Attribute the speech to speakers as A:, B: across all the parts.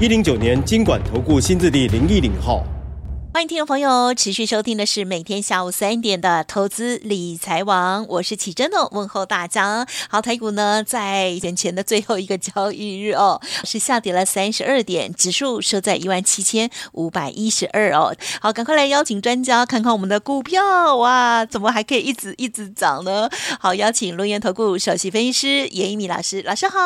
A: 一零九年金管投顾新字第零一零号。
B: 欢迎听众朋友持续收听的是每天下午三点的投资理财网，我是启真哦，问候大家。好，台股呢在眼前的最后一个交易日哦，是下跌了三十二点，指数收在一万七千五百一十二哦。好，赶快来邀请专家看看我们的股票哇，怎么还可以一直一直涨呢？好，邀请龙岩投顾首席分析师严一米老师，老师好。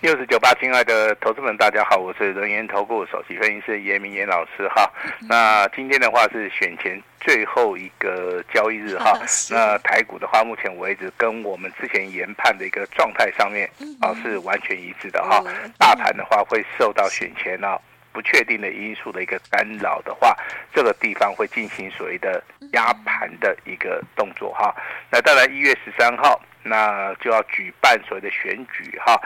C: 六十九八，亲爱的投资们，大家好，我是龙岩投顾首席分析师严明严老师哈。那今天的话是选前最后一个交易日哈，那台股的话，目前为止跟我们之前研判的一个状态上面啊是完全一致的哈。大盘的话会受到选前啊不确定的因素的一个干扰的话，这个地方会进行所谓的压盘的一个动作哈。那当然一月十三号。那就要举办所谓的选举哈，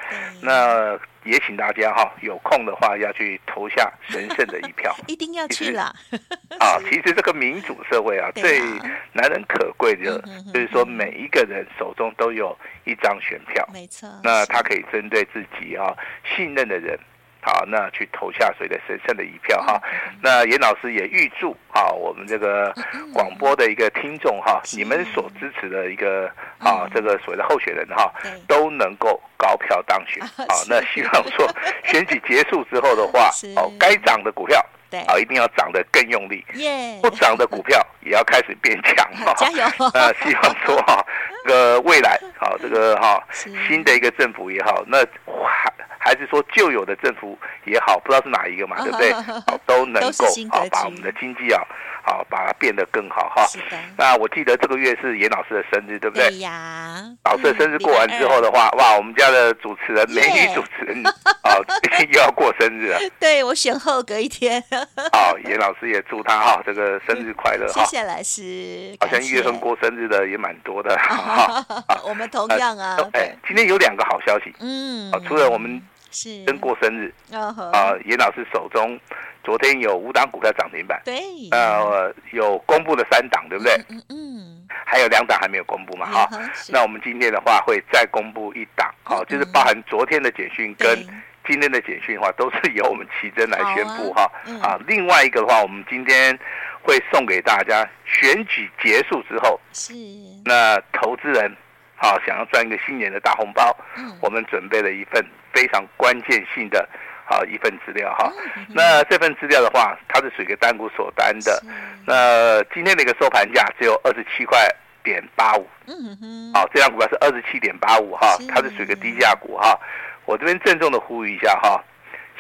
C: 那也请大家哈有空的话要去投下神圣的一票，
B: 一定要去啦。
C: 啊，其实这个民主社会啊，最难能可贵的，就是说每一个人手中都有一张选票，没错。那他可以针对自己啊信任的人。好，那去投下谁的神圣的一票哈。那严老师也预祝啊，我们这个广播的一个听众哈，你们所支持的一个啊，这个所谓的候选人哈，都能够高票当选。好，那希望说选举结束之后的话，哦，该涨的股票啊，一定要涨得更用力。不涨的股票也要开始变强哈。加油！那希望说哈，这个未来好，这个哈新的一个政府也好，那还。是说旧有的政府也好，不知道是哪一个嘛，对不对？好，都能够啊，把我们的经济啊，好把它变得更好哈。那我记得这个月是严老师的生日，对不对？对呀。老师的生日过完之后的话，哇，我们家的主持人美女主持人啊，又要过生日了。
B: 对，我选后隔一天。
C: 好，严老师也祝他哈这个生日快乐哈。
B: 谢谢老师。
C: 好像一月份过生日的也蛮多的哈。
B: 我们同样啊。
C: 哎，今天有两个好消息。嗯。除了我们。是跟过生日啊！严老师手中昨天有五档股票涨停板，对，呃，有公布了三档，对不对？嗯嗯，还有两档还没有公布嘛？哈，那我们今天的话会再公布一档，好，就是包含昨天的简讯跟今天的简讯的话，都是由我们奇珍来宣布哈。啊，另外一个的话，我们今天会送给大家，选举结束之后，是那投资人好想要赚一个新年的大红包，我们准备了一份。非常关键性的啊一份资料哈，那这份资料的话，它是属于单股锁单的，那今天的一个收盘价只有二十七块点八五，嗯哼，好，这张股票是二十七点八五哈，它是属于个低价股哈，我这边郑重的呼吁一下哈，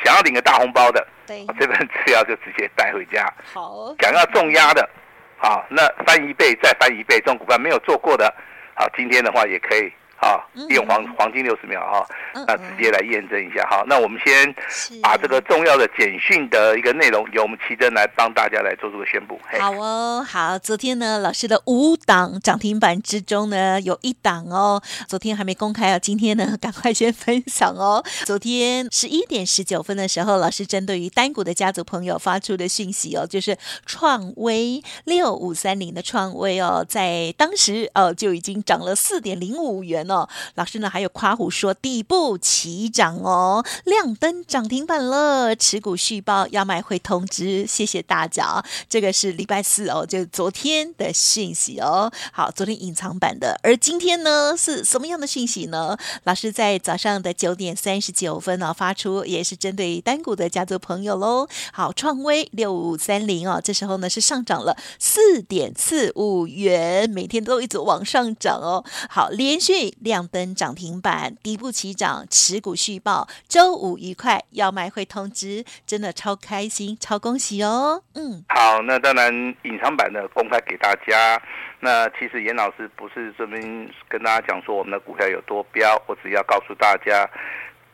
C: 想要领个大红包的，对，这份资料就直接带回家，好，想要重压的，好，那翻一倍再翻一倍，这种股票没有做过的，好，今天的话也可以。啊，利用黄黄金六十秒哈，那直接来验证一下哈。那我们先把这个重要的简讯的一个内容，由我们奇珍来帮大家来做这个宣布。
B: 好哦，好，昨天呢，老师的五档涨停板之中呢，有一档哦，昨天还没公开啊，今天呢，赶快先分享哦。昨天十一点十九分的时候，老师针对于单股的家族朋友发出的讯息哦，就是创威六五三零的创威哦，在当时哦就已经涨了四点零五元哦，哦老师呢还有夸虎说底部起涨哦，亮灯涨停板了，持股续报要卖会通知，谢谢大家。这个是礼拜四哦，就昨天的讯息哦。好，昨天隐藏版的，而今天呢是什么样的讯息呢？老师在早上的九点三十九分呢、哦、发出，也是针对单股的家族朋友喽。好，创威六五三零哦，这时候呢是上涨了四点四五元，每天都一直往上涨哦。好，连续。亮灯涨停板，底部起涨，持股续报，周五愉快，要卖会通知，真的超开心，超恭喜哦！嗯，
C: 好，那当然隐藏版的公开给大家。那其实严老师不是这边跟大家讲说我们的股票有多标，我只要告诉大家，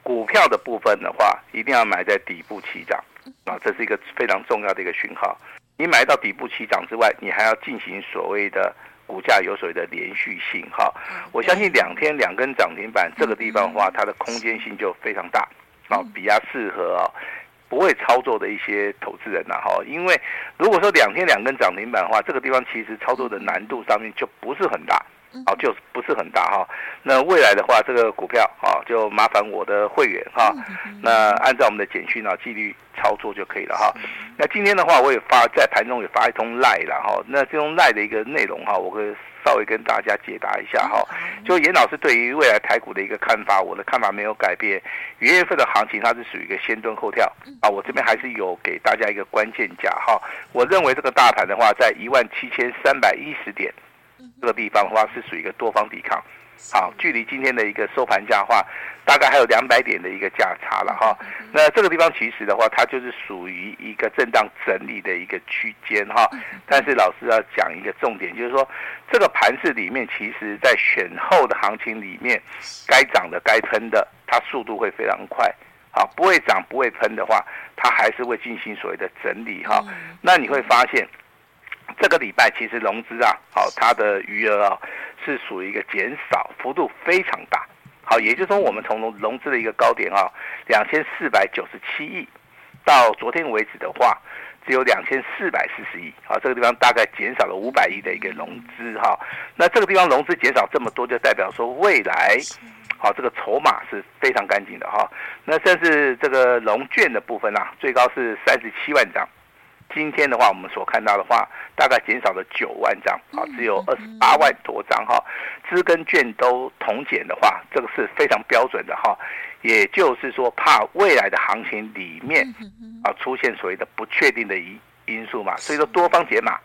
C: 股票的部分的话，一定要买在底部起涨啊，这是一个非常重要的一个讯号。你买到底部起涨之外，你还要进行所谓的股价有所谓的连续性哈。我相信两天两根涨停板这个地方的话，它的空间性就非常大啊，比较适合啊不会操作的一些投资人呐哈。因为如果说两天两根涨停板的话，这个地方其实操作的难度上面就不是很大。好，就不是很大哈。那未来的话，这个股票啊，就麻烦我的会员哈。那按照我们的简讯啊，纪律操作就可以了哈。那今天的话，我也发在盘中也发一通赖了哈。那这种赖的一个内容哈，我会稍微跟大家解答一下哈。就严老师对于未来台股的一个看法，我的看法没有改变。元月份的行情它是属于一个先蹲后跳啊。我这边还是有给大家一个关键价哈。我认为这个大盘的话，在一万七千三百一十点。这个地方的话是属于一个多方抵抗，好，距离今天的一个收盘价的话，大概还有两百点的一个价差了哈。那这个地方其实的话，它就是属于一个震荡整理的一个区间哈。但是老师要讲一个重点，就是说这个盘市里面，其实在选后的行情里面，该涨的、该喷的，它速度会非常快。好，不会涨、不会喷的话，它还是会进行所谓的整理哈。那你会发现。这个礼拜其实融资啊，好，它的余额啊是属于一个减少幅度非常大，好，也就是说我们从融融资的一个高点啊，两千四百九十七亿，到昨天为止的话，只有两千四百四十亿，好，这个地方大概减少了五百亿的一个融资哈，那这个地方融资减少这么多，就代表说未来，好，这个筹码是非常干净的哈，那甚至这个融券的部分啊，最高是三十七万张。今天的话，我们所看到的话，大概减少了九万张，啊，只有二十八万多张哈。资跟券都同减的话，这个是非常标准的哈。也就是说，怕未来的行情里面啊出现所谓的不确定的因因素嘛，所以说多方解码，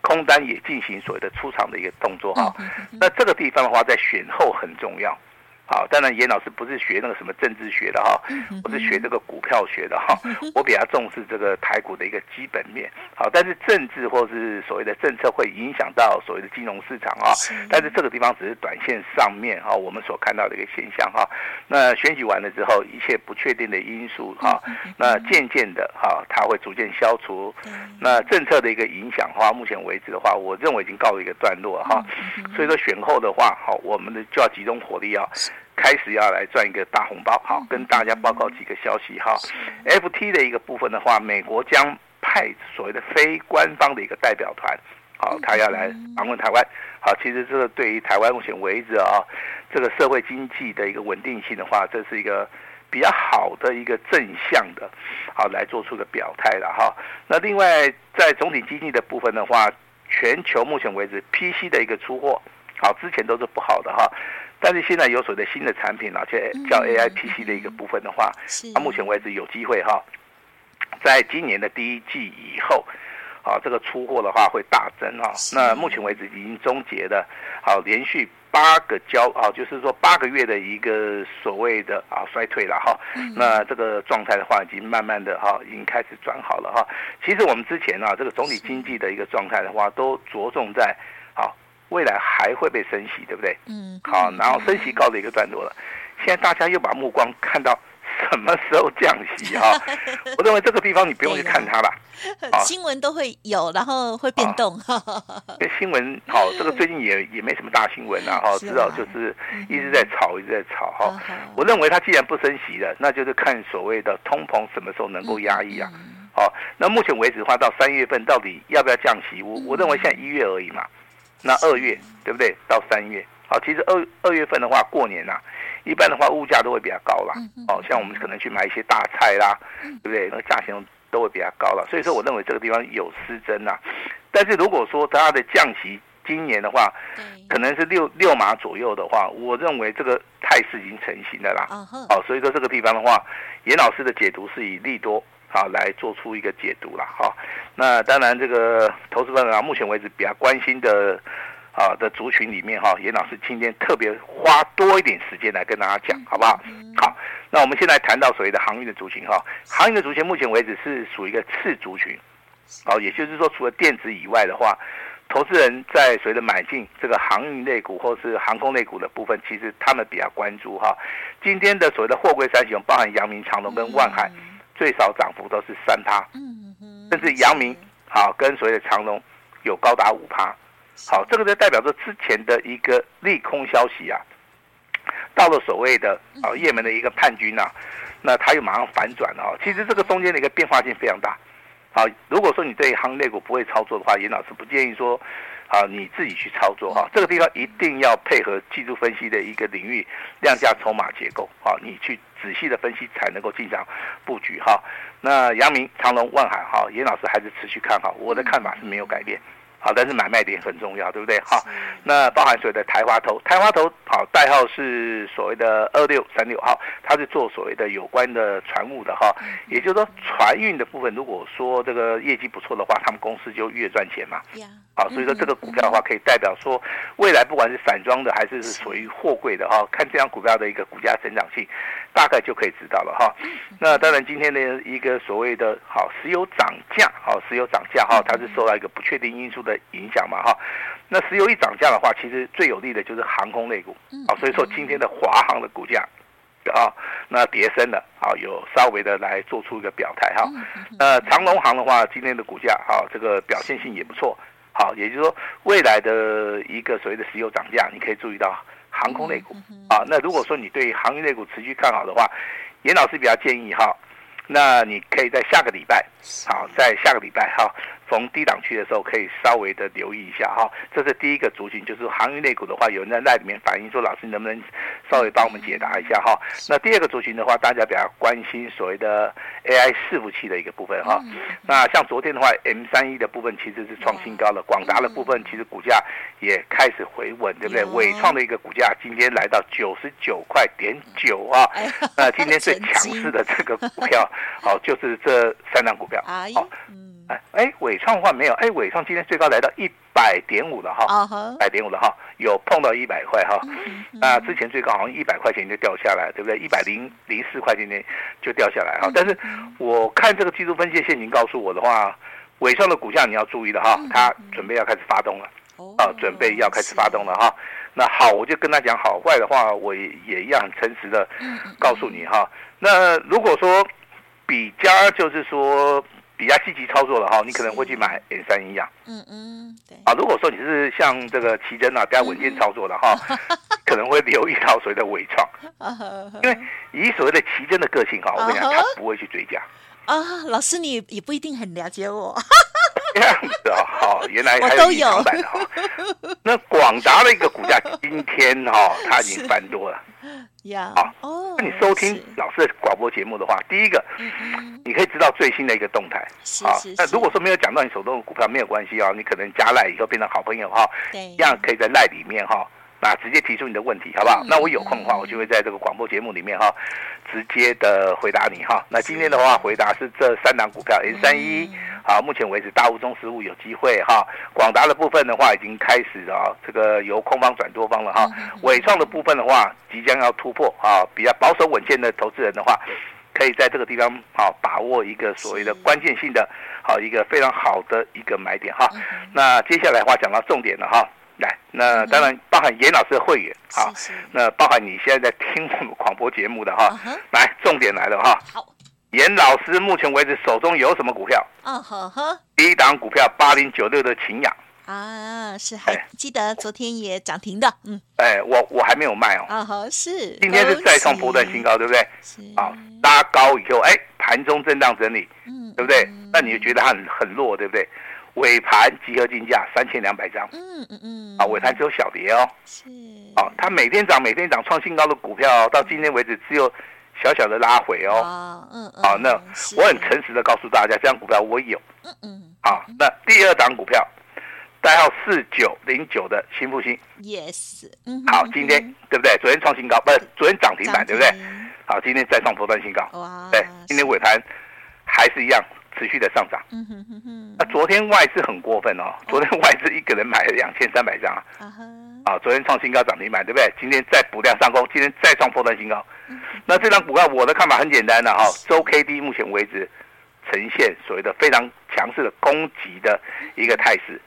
C: 空单也进行所谓的出场的一个动作哈。那这个地方的话，在选后很重要。好，当然严老师不是学那个什么政治学的哈，我是学这个股票学的哈。我比较重视这个台股的一个基本面。好，但是政治或是所谓的政策会影响到所谓的金融市场啊。但是这个地方只是短线上面哈，我们所看到的一个现象哈。那选举完了之后，一切不确定的因素哈，那渐渐的哈，它会逐渐消除。那政策的一个影响的话，目前为止的话，我认为已经告了一个段落哈。所以说选后的话，好，我们的就要集中火力啊。开始要来赚一个大红包，好，跟大家报告几个消息哈。FT 的一个部分的话，美国将派所谓的非官方的一个代表团，好，他要来访问台湾，好，其实这个对于台湾目前为止啊，这个社会经济的一个稳定性的话，这是一个比较好的一个正向的，好，来做出个表态了哈。那另外在总体经济的部分的话，全球目前为止 PC 的一个出货，好，之前都是不好的哈。但是现在有所谓的新的产品，而且叫 AIPC 的一个部分的话，到目前为止有机会哈，在今年的第一季以后，啊，这个出货的话会大增哈。那目前为止已经终结的，好，连续八个交啊，就是说八个月的一个所谓的啊衰退了哈。那这个状态的话，已经慢慢的哈，已经开始转好了哈。其实我们之前啊，这个总体经济的一个状态的话，都着重在啊。未来还会被升息，对不对？嗯，好，然后升息告了一个段落了，现在大家又把目光看到什么时候降息哈？我认为这个地方你不用去看它了，
B: 新闻都会有，然后会变动。
C: 这新闻好，这个最近也也没什么大新闻啊，哈，至少就是一直在炒，一直在炒哈。我认为它既然不升息了，那就是看所谓的通膨什么时候能够压抑啊。好，那目前为止的话，到三月份到底要不要降息？我我认为现在一月而已嘛。那二月对不对？到三月，好，其实二二月份的话，过年呐、啊，一般的话物价都会比较高啦。哦，像我们可能去买一些大菜啦，对不对？那个价钱都会比较高了。所以说，我认为这个地方有失真呐。但是如果说它的降息今年的话，可能是六六码左右的话，我认为这个态势已经成型的啦。哦，所以说这个地方的话，严老师的解读是以利多。好，来做出一个解读了哈。那当然，这个投资朋友啊，目前为止比较关心的啊的族群里面哈，严老师今天特别花多一点时间来跟大家讲，好不好？好，那我们现在谈到所谓的航运的族群哈，航运的族群目前为止是属于一个次族群，哦，也就是说，除了电子以外的话，投资人在随着买进这个航运类股或是航空类股的部分，其实他们比较关注哈。今天的所谓的货柜三雄，包含阳明、长隆跟万海，最少涨幅都是三趴，嗯甚至阳明好跟所谓的长隆有高达五趴。好，这个就代表着之前的一个利空消息啊，到了所谓的啊也门的一个叛军啊，那它又马上反转了啊。其实这个中间的一个变化性非常大。好，如果说你对航运类股不会操作的话，严老师不建议说，啊，你自己去操作哈。这个地方一定要配合技术分析的一个领域，量价筹码结构，啊，你去仔细的分析才能够进场布局哈。那阳明、长龙、万海哈，严老师还是持续看好，我的看法是没有改变。好，但是买卖点很重要，对不对？好，那包含所谓的台华投，台华投好，代号是所谓的二六三六号，它是做所谓的有关的船务的哈，也就是说船运的部分，如果说这个业绩不错的话，他们公司就越赚钱嘛。好，所以说这个股票的话，可以代表说未来不管是散装的还是是属于货柜的哈，看这张股票的一个股价成长性，大概就可以知道了哈。那当然今天的一个所谓的好石油涨价，好石油涨价哈，它是受到一个不确定因素的。影响嘛哈，那石油一涨价的话，其实最有利的就是航空类股啊，所以说今天的华航的股价啊，那跌升了啊，有稍微的来做出一个表态哈。呃，长龙航的话，今天的股价啊，这个表现性也不错，好，也就是说未来的一个所谓的石油涨价，你可以注意到航空类股啊。那如果说你对航运类股持续看好的话，严老师比较建议哈，那你可以在下个礼拜，好，在下个礼拜哈。逢低档区的时候，可以稍微的留意一下哈。这是第一个族群，就是航运类股的话，有人在那里面反映说，老师你能不能稍微帮我们解答一下哈？那第二个族群的话，大家比较关心所谓的 AI 伺服器的一个部分哈。那像昨天的话，M 三一的部分其实是创新高了，广达的部分其实股价也开始回稳，对不对？伟创的一个股价今天来到九十九块点九啊。那今天最强势的这个股票，好，就是这三档股票，好。哎哎，伟创的话没有，哎，伟创今天最高来到一百点五了哈，一百点五了哈，有碰到一百块哈，那之前最高好像一百块钱就掉下来，对不对？一百零零四块钱就掉下来哈。但是我看这个技术分析的线型告诉我的话，伟创的股价你要注意了哈，它准备要开始发动了，啊，准备要开始发动了哈。那好，我就跟他讲好坏的话，我也一样很诚实的告诉你哈。那如果说比较就是说。比较积极操作的哈，你可能会去买 A 三一样。嗯嗯，对。啊，如果说你是像这个奇珍啊，比较稳健操作的哈，可能会留意到所谓的伪创。因为以所谓的奇珍的个性哈，我跟你讲，他不会去追加。啊，
B: 老师你也不一定很了解我。
C: 这样子啊，好，原来 还有隐藏版的哈。那广达的一个股价今天哈，它已经翻多了。呀，好哦。那你收听老师的广播节目的话，第一个，你可以知道最新的一个动态。啊，那如果说没有讲到你手中的股票，没有关系啊，你可能加赖以后变成好朋友哈，一样可以在赖里面哈，那直接提出你的问题，好不好？那我有空的话，我就会在这个广播节目里面哈，直接的回答你哈。那今天的话，回答是这三档股票，M 三一。好，目前为止，大物中实物有机会哈。广达的部分的话，已经开始啊，这个由空方转多方了哈。伟创的部分的话，即将要突破啊，比较保守稳健的投资人的话，可以在这个地方好把握一个所谓的关键性的，好一个非常好的一个买点哈。那接下来的话讲到重点了哈，来，那当然包含严老师的会员哈，那包含你现在在听我们广播节目的哈，来，重点来了哈。好。严老师目前为止手中有什么股票？嗯呵呵，第一档股票八零九六的秦雅
B: 啊，是还记得昨天也涨停的，嗯，
C: 哎，我我还没有卖哦，
B: 啊哈，是，
C: 今天是再创波段新高，对不对？是，啊，拉高以后，哎，盘中震荡整理，嗯，对不对？那你就觉得它很很弱，对不对？尾盘集合竞价三千两百张，嗯嗯嗯，啊，尾盘只有小跌哦，是，啊，它每天涨每天涨创新高的股票，到今天为止只有。小小的拉回哦，嗯嗯，好，那我很诚实的告诉大家，这张股票我有，嗯嗯，好，那第二档股票，代号四九零九的新复星，yes，嗯，好，今天对不对？昨天创新高，不是昨天涨停板，对不对？好，今天再创波段新高，哇，对，今天尾盘还是一样持续的上涨，嗯哼哼哼，那昨天外资很过分哦，昨天外资一个人买了两千三百张啊，啊，昨天创新高涨停板，对不对？今天再补量上攻，今天再创破断新高。那这张股票，我的看法很简单的哈，周 K D 目前为止呈现所谓的非常强势的攻击的一个态势，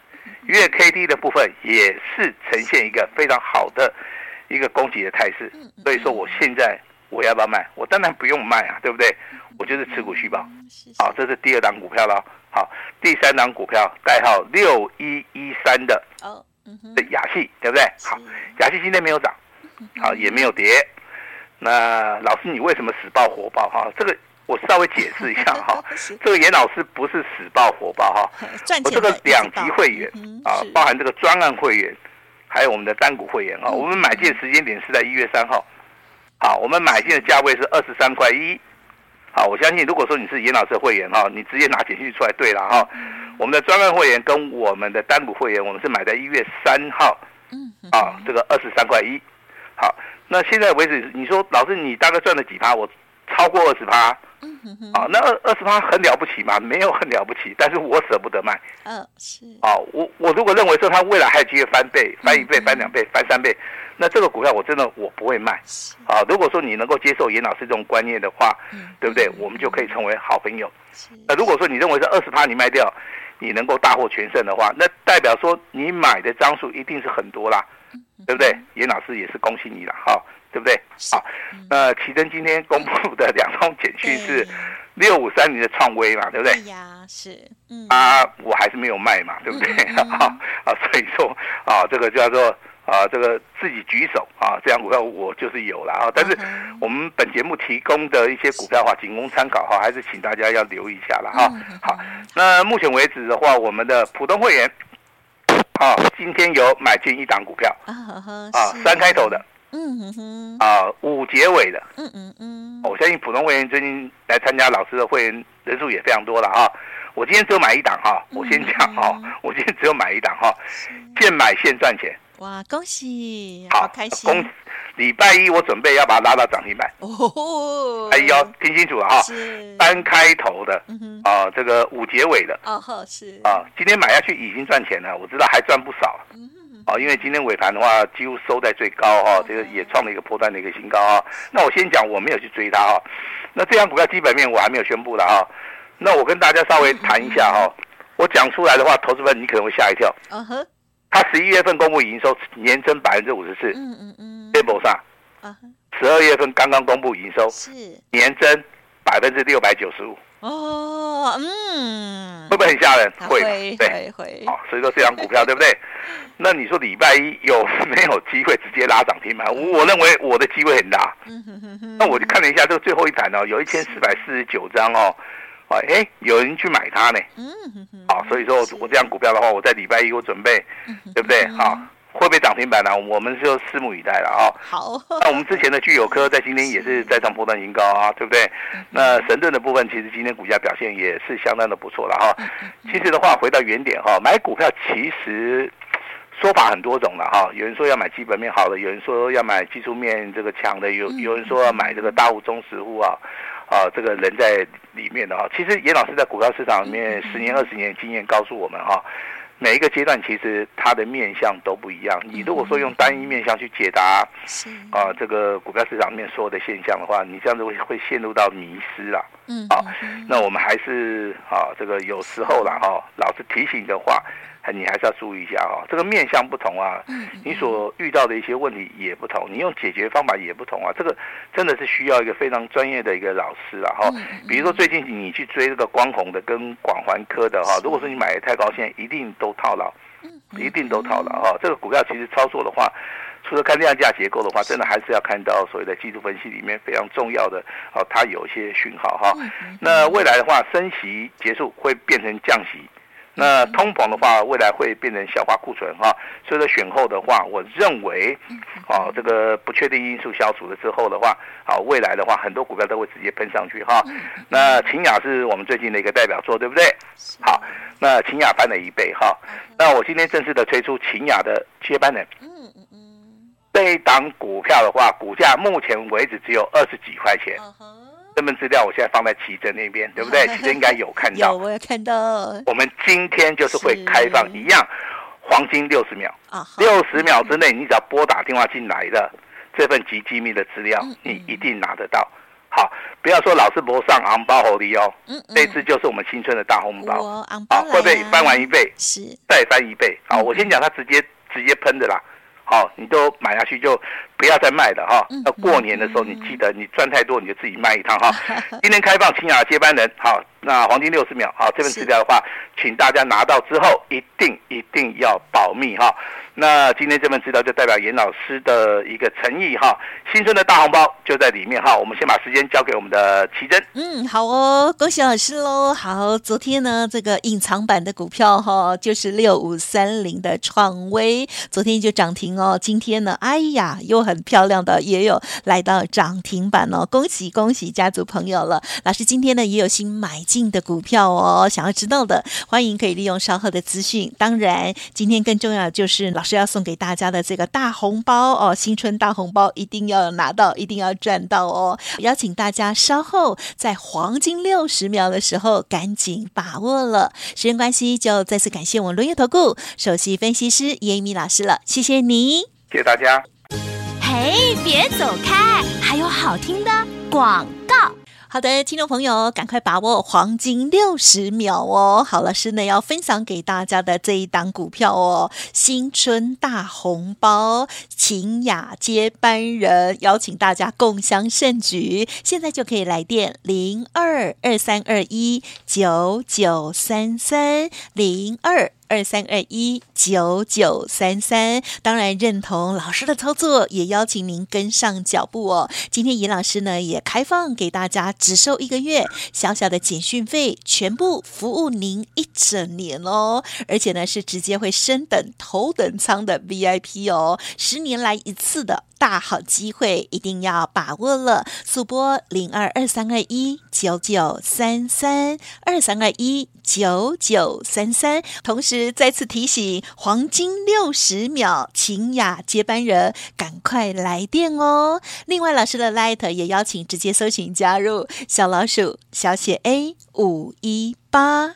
C: 月 K D 的部分也是呈现一个非常好的一个攻击的态势，所以说我现在我要不要卖？我当然不用卖啊，对不对？我就是持股续保。好，这是第二档股票了。好，第三档股票代号六一一三的哦，的雅戏，对不对？好，雅戏今天没有涨，好也没有跌。那老师你为什么死爆活爆？哈，这个。我稍微解释一下哈，这个严老师不是死爆活爆哈，我这个两级会员啊，包含这个专案会员，还有我们的单股会员啊，我们买进时间点是在一月三号，好，我们买进的价位是二十三块一，好，我相信如果说你是严老师的会员哈，你直接拿简讯出来对了哈，我们的专案会员跟我们的单股会员，我们是买在一月三号，啊，这个二十三块一，好，那现在为止，你说老师你大概赚了几趴？我超过二十趴。啊，那二二十趴很了不起吗？没有很了不起，但是我舍不得卖。嗯，是。啊，我我如果认为说它未来还有机会翻倍、翻一倍、翻两倍、翻三倍，那这个股票我真的我不会卖。啊，如果说你能够接受严老师这种观念的话，对不对？我们就可以成为好朋友。那如果说你认为是二十趴你卖掉，你能够大获全胜的话，那代表说你买的张数一定是很多啦，对不对？严老师也是恭喜你了，哈。对不对？好，那奇珍今天公布的两通简讯是六五三零的创威嘛，对不对？对呀，是。嗯。啊，我还是没有卖嘛，对不对？啊啊，所以说啊，这个叫做啊，这个自己举手啊，这样股票我就是有了啊。但是我们本节目提供的一些股票的话，仅供参考哈，还是请大家要留意一下了哈。好，那目前为止的话，我们的普通会员啊，今天有买进一档股票。啊，三开头的。嗯哼哼，啊，五结尾的，嗯嗯嗯，我相信普通会员最近来参加老师的会员人数也非常多了啊。我今天只有买一档哈，我先讲哈，我今天只有买一档哈，现买现赚钱。哇，恭喜，好开心。恭，礼拜一我准备要把它拉到涨停板。哦，哎呦，听清楚了哈，单开头的，啊，这个五结尾的，哦呵，是啊，今天买下去已经赚钱了，我知道还赚不少。哦，因为今天尾盘的话，几乎收在最高哈，这个也创了一个破段的一个新高啊。那我先讲，我没有去追它哈。那这张股票基本面我还没有宣布的哈。那我跟大家稍微谈一下哈。我讲出来的话，投资们你可能会吓一跳。嗯哼。它十一月份公布营收年增百分之五十四。嗯嗯嗯。微博上。十二月份刚刚公布营收是年增百分之六百九十五。哦，嗯，会不会很吓人？会，对，会，好，所以说这张股票对不对？那你说礼拜一有没有机会直接拉涨停板？我认为我的机会很大。那我就看了一下这个最后一盘哦，有一千四百四十九张哦，哎，有人去买它呢。嗯，好，所以说我这样股票的话，我在礼拜一我准备，对不对？好。会不会涨停板呢？我们就拭目以待了啊。好，那我们之前的聚友科在今天也是再创波段新高啊，对不对？那神盾的部分其实今天股价表现也是相当的不错了哈。其实的话，回到原点哈，买股票其实说法很多种了哈。有人说要买基本面好的，有人说要买技术面这个强的，有有人说要买这个大户中实户啊啊，这个人在里面的哈。其实严老师在股票市场里面十年二十年经验告诉我们哈。每一个阶段其实它的面向都不一样。你如果说用单一面向去解答，啊，这个股票市场里面所有的现象的话，你这样子会会陷入到迷失了。嗯，啊，那我们还是啊，这个有时候了哈，老师提醒的话。你还是要注意一下哈，这个面向不同啊，你所遇到的一些问题也不同，你用解决方法也不同啊，这个真的是需要一个非常专业的一个老师啊哈。比如说最近你去追这个光弘的跟广环科的哈，如果说你买的太高，现在一定都套牢，一定都套牢哈。这个股票其实操作的话，除了看量价结构的话，真的还是要看到所谓的技术分析里面非常重要的哦，它有一些讯号哈。那未来的话，升息结束会变成降息。那通膨的话，未来会变成消化库存哈，所以说选后的话，我认为，啊，这个不确定因素消除了之后的话，啊，未来的话，很多股票都会直接喷上去哈。那秦雅是我们最近的一个代表作，对不对？好，那秦雅翻了一倍哈。那我今天正式的推出秦雅的接班人。嗯嗯嗯。这一档股票的话，股价目前为止只有二十几块钱。这份资料我现在放在奇珍那边，对不对？奇珍应该有看到。有，我有看到。我们今天就是会开放一样，黄金六十秒。啊。六十秒之内，你只要拨打电话进来的这份极机密的资料，你一定拿得到。好，不要说老是不上昂包红利哦。嗯嗯。这次就是我们新春的大红包。
B: 好，
C: 会不会翻完一倍？
B: 是。
C: 再翻一倍。好，我先讲它直接直接喷的啦。好，你都买下去就不要再卖了哈。那过年的时候，你记得你赚太多你就自己卖一趟哈。今天开放清雅接班人，好，那黄金六十秒，好，这份资料的话，请大家拿到之后一定一定要保密哈。那今天这份资料就代表严老师的一个诚意哈，新春的大红包就在里面哈。我们先把时间交给我们的奇珍。
B: 嗯，好哦，恭喜老师喽。好，昨天呢这个隐藏版的股票哈，就是六五三零的创威，昨天就涨停哦。今天呢，哎呀，又很漂亮的也有来到涨停板哦，恭喜恭喜家族朋友了。老师今天呢也有新买进的股票哦，想要知道的欢迎可以利用稍后的资讯。当然，今天更重要的就是老。师要送给大家的这个大红包哦，新春大红包一定要拿到，一定要赚到哦！邀请大家稍后在黄金六十秒的时候赶紧把握了。时间关系，就再次感谢我们伦元投顾首席分析师严一鸣老师了，谢谢你，
C: 谢谢大家。
D: 嘿，别走开，还有好听的广告。
B: 好的，听众朋友，赶快把握黄金六十秒哦！好，老师呢要分享给大家的这一档股票哦，新春大红包，秦雅接班人，邀请大家共襄盛举，现在就可以来电零二二三二一九九三三零二。二三二一九九三三，当然认同老师的操作，也邀请您跟上脚步哦。今天严老师呢也开放给大家，只收一个月，小小的简讯费，全部服务您一整年哦。而且呢是直接会升等头等舱的 VIP 哦，十年来一次的。大好机会，一定要把握了！速拨零二二三二一九九三三二三二一九九三三。同时再次提醒，黄金六十秒，秦雅接班人，赶快来电哦！另外，老师的 Light 也邀请直接搜寻加入小老鼠小写 A 五一八。